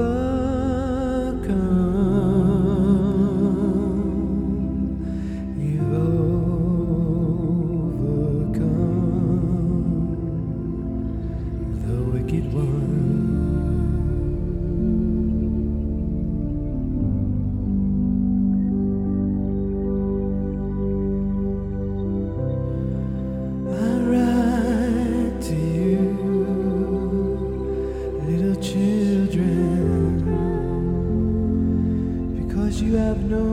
over no